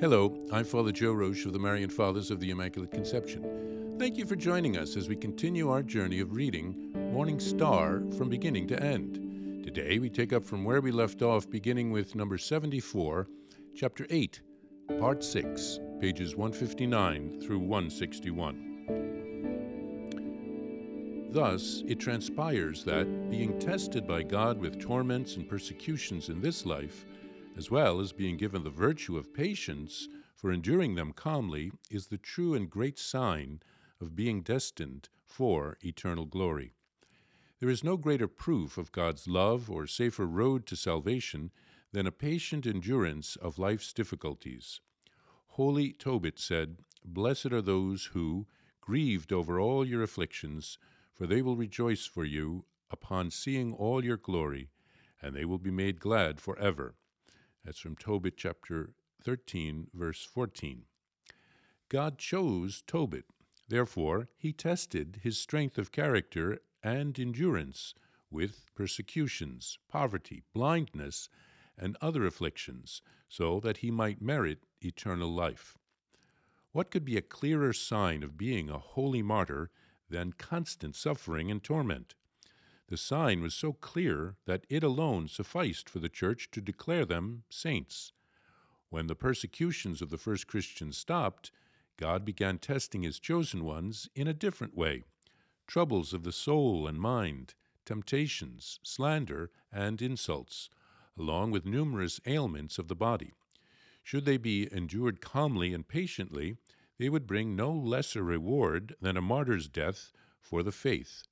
Hello, I'm Father Joe Roche of the Marian Fathers of the Immaculate Conception. Thank you for joining us as we continue our journey of reading Morning Star from beginning to end. Today we take up from where we left off, beginning with number 74, chapter 8, part 6, pages 159 through 161. Thus, it transpires that, being tested by God with torments and persecutions in this life, as well as being given the virtue of patience for enduring them calmly, is the true and great sign of being destined for eternal glory. There is no greater proof of God's love or safer road to salvation than a patient endurance of life's difficulties. Holy Tobit said, Blessed are those who, grieved over all your afflictions, for they will rejoice for you upon seeing all your glory, and they will be made glad forever. That's from Tobit chapter 13, verse 14. God chose Tobit. Therefore, he tested his strength of character and endurance with persecutions, poverty, blindness, and other afflictions, so that he might merit eternal life. What could be a clearer sign of being a holy martyr than constant suffering and torment? The sign was so clear that it alone sufficed for the Church to declare them saints. When the persecutions of the first Christians stopped, God began testing his chosen ones in a different way troubles of the soul and mind, temptations, slander, and insults, along with numerous ailments of the body. Should they be endured calmly and patiently, they would bring no lesser reward than a martyr's death for the faith.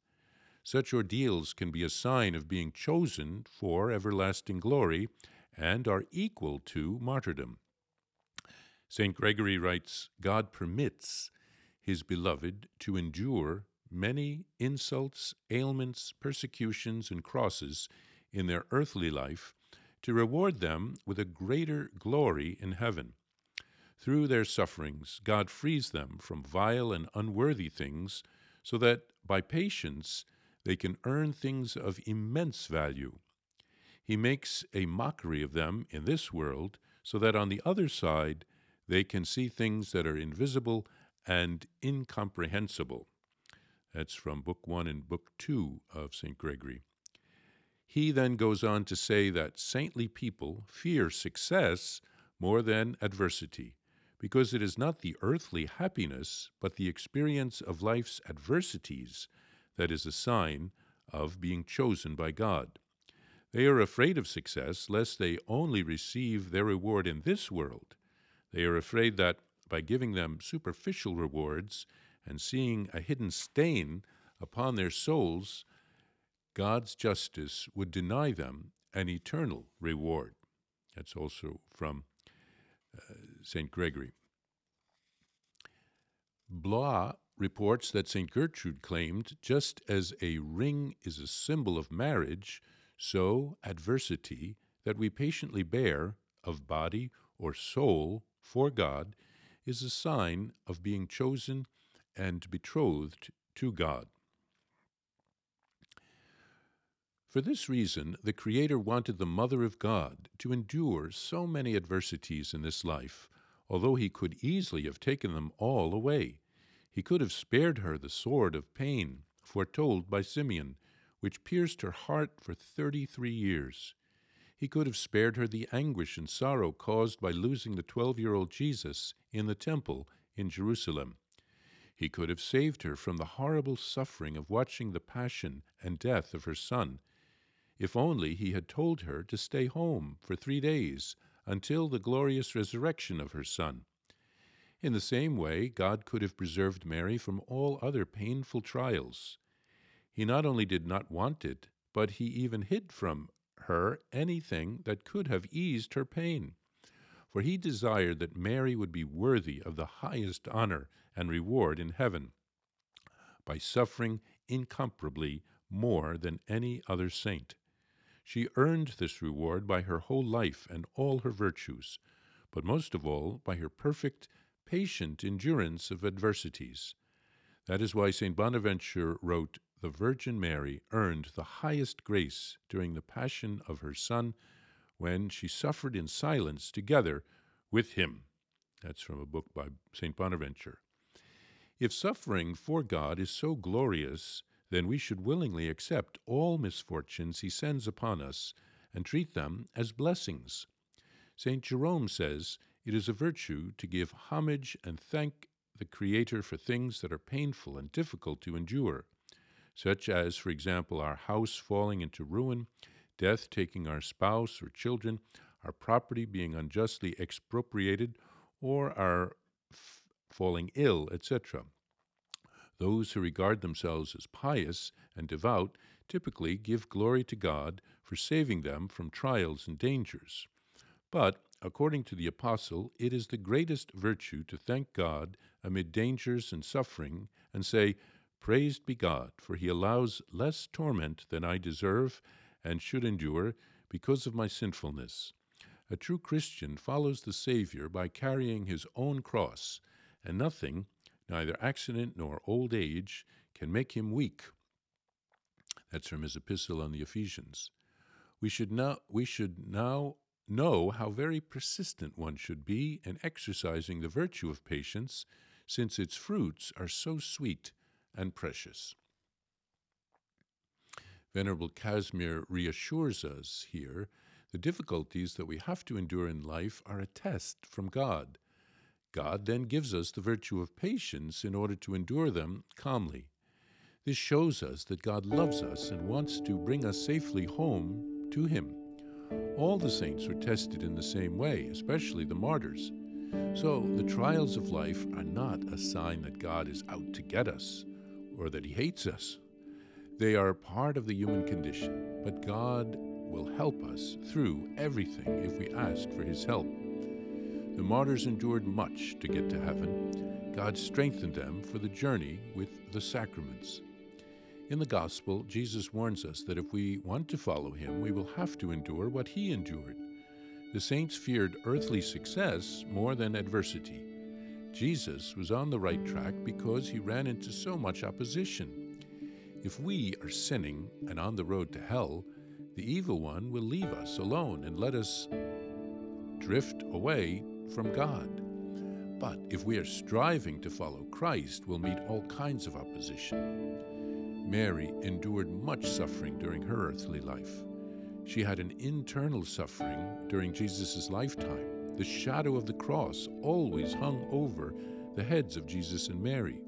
Such ordeals can be a sign of being chosen for everlasting glory and are equal to martyrdom. St. Gregory writes God permits his beloved to endure many insults, ailments, persecutions, and crosses in their earthly life to reward them with a greater glory in heaven. Through their sufferings, God frees them from vile and unworthy things, so that by patience they can earn things of immense value. He makes a mockery of them in this world, so that on the other side they can see things that are invisible and incomprehensible. That's from Book 1 and Book 2 of St. Gregory. He then goes on to say that saintly people fear success more than adversity, because it is not the earthly happiness, but the experience of life's adversities that is a sign of being chosen by God. They are afraid of success lest they only receive their reward in this world. They are afraid that by giving them superficial rewards and seeing a hidden stain upon their souls, God's justice would deny them an eternal reward. That's also from uh, St. Gregory. Blois reports that St. Gertrude claimed just as a ring is a symbol of marriage, so adversity that we patiently bear of body or soul for God is a sign of being chosen and betrothed to God. For this reason, the Creator wanted the Mother of God to endure so many adversities in this life, although He could easily have taken them all away. He could have spared her the sword of pain foretold by Simeon, which pierced her heart for thirty three years. He could have spared her the anguish and sorrow caused by losing the twelve year old Jesus in the temple in Jerusalem. He could have saved her from the horrible suffering of watching the passion and death of her son, if only he had told her to stay home for three days until the glorious resurrection of her son. In the same way, God could have preserved Mary from all other painful trials. He not only did not want it, but he even hid from her anything that could have eased her pain. For he desired that Mary would be worthy of the highest honor and reward in heaven by suffering incomparably more than any other saint. She earned this reward by her whole life and all her virtues, but most of all by her perfect patient endurance of adversities. That is why St. Bonaventure wrote, The Virgin Mary earned the highest grace during the passion of her Son when she suffered in silence together with him. That's from a book by St. Bonaventure. If suffering for God is so glorious, then we should willingly accept all misfortunes he sends upon us and treat them as blessings. St. Jerome says it is a virtue to give homage and thank the Creator for things that are painful and difficult to endure, such as, for example, our house falling into ruin, death taking our spouse or children, our property being unjustly expropriated, or our f- falling ill, etc. Those who regard themselves as pious and devout typically give glory to God for saving them from trials and dangers. But, according to the Apostle, it is the greatest virtue to thank God amid dangers and suffering and say, Praised be God, for he allows less torment than I deserve and should endure because of my sinfulness. A true Christian follows the Savior by carrying his own cross, and nothing, neither accident nor old age, can make him weak. That's from his epistle on the Ephesians. We should now, we should now know how very persistent one should be in exercising the virtue of patience, since its fruits are so sweet and precious. Venerable Casimir reassures us here the difficulties that we have to endure in life are a test from God. God then gives us the virtue of patience in order to endure them calmly. This shows us that God loves us and wants to bring us safely home to Him. All the saints were tested in the same way, especially the martyrs. So the trials of life are not a sign that God is out to get us or that He hates us. They are part of the human condition, but God will help us through everything if we ask for His help. The martyrs endured much to get to heaven. God strengthened them for the journey with the sacraments. In the Gospel, Jesus warns us that if we want to follow Him, we will have to endure what He endured. The saints feared earthly success more than adversity. Jesus was on the right track because he ran into so much opposition. If we are sinning and on the road to hell, the evil one will leave us alone and let us drift away from God. But if we are striving to follow Christ, we'll meet all kinds of opposition. Mary endured much suffering during her earthly life. She had an internal suffering during Jesus' lifetime. The shadow of the cross always hung over the heads of Jesus and Mary.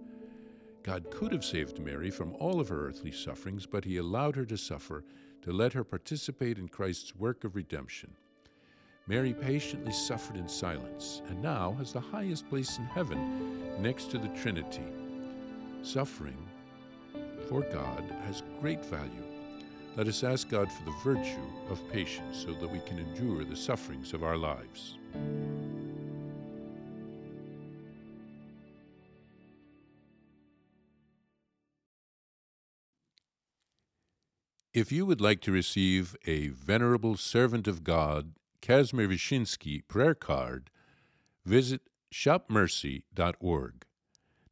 God could have saved Mary from all of her earthly sufferings, but he allowed her to suffer to let her participate in Christ's work of redemption. Mary patiently suffered in silence and now has the highest place in heaven next to the Trinity. Suffering for God has great value. Let us ask God for the virtue of patience so that we can endure the sufferings of our lives. If you would like to receive a Venerable Servant of God, Casimir Wyszyński prayer card, visit shopmercy.org.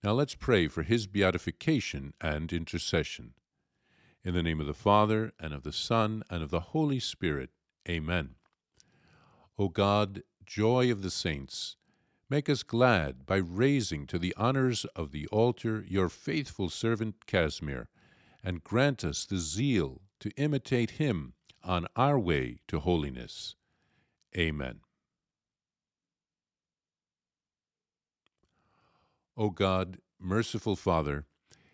Now let's pray for his beatification and intercession. In the name of the Father, and of the Son, and of the Holy Spirit. Amen. O God, joy of the saints, make us glad by raising to the honors of the altar your faithful servant Casimir, and grant us the zeal to imitate him on our way to holiness. Amen. O God, merciful Father,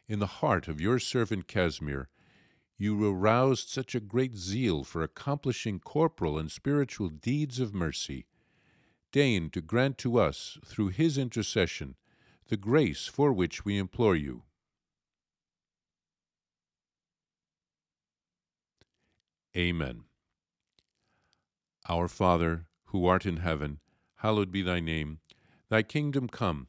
in the heart of your servant Casimir, you aroused such a great zeal for accomplishing corporal and spiritual deeds of mercy. Deign to grant to us, through his intercession, the grace for which we implore you. Amen. Our Father, who art in heaven, hallowed be thy name. Thy kingdom come,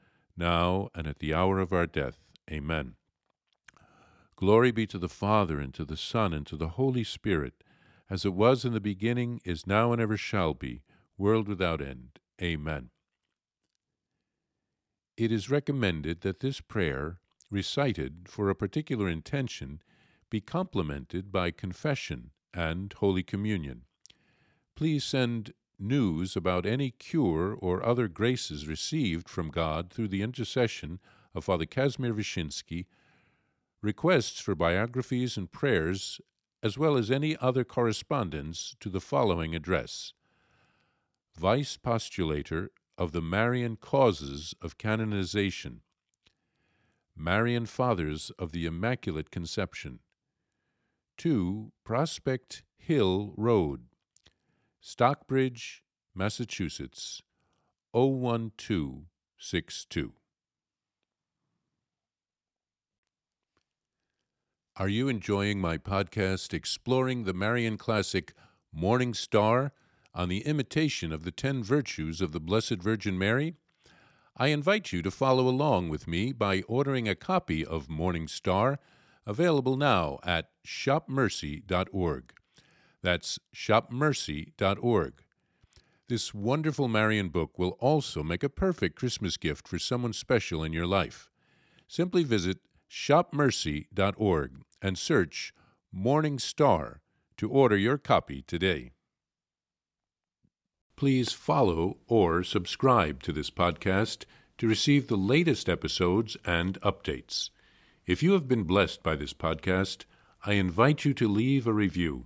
now and at the hour of our death. Amen. Glory be to the Father, and to the Son, and to the Holy Spirit, as it was in the beginning, is now, and ever shall be, world without end. Amen. It is recommended that this prayer, recited for a particular intention, be complemented by confession and Holy Communion. Please send news about any cure or other graces received from God through the intercession of Father Kazimir Wyszynski, requests for biographies and prayers, as well as any other correspondence to the following address. Vice Postulator of the Marian Causes of Canonization, Marian Fathers of the Immaculate Conception, 2 Prospect Hill Road, Stockbridge, Massachusetts 01262. Are you enjoying my podcast exploring the Marian classic Morning Star on the imitation of the ten virtues of the Blessed Virgin Mary? I invite you to follow along with me by ordering a copy of Morning Star, available now at shopmercy.org. That's shopmercy.org. This wonderful Marian book will also make a perfect Christmas gift for someone special in your life. Simply visit shopmercy.org and search Morning Star to order your copy today. Please follow or subscribe to this podcast to receive the latest episodes and updates. If you have been blessed by this podcast, I invite you to leave a review.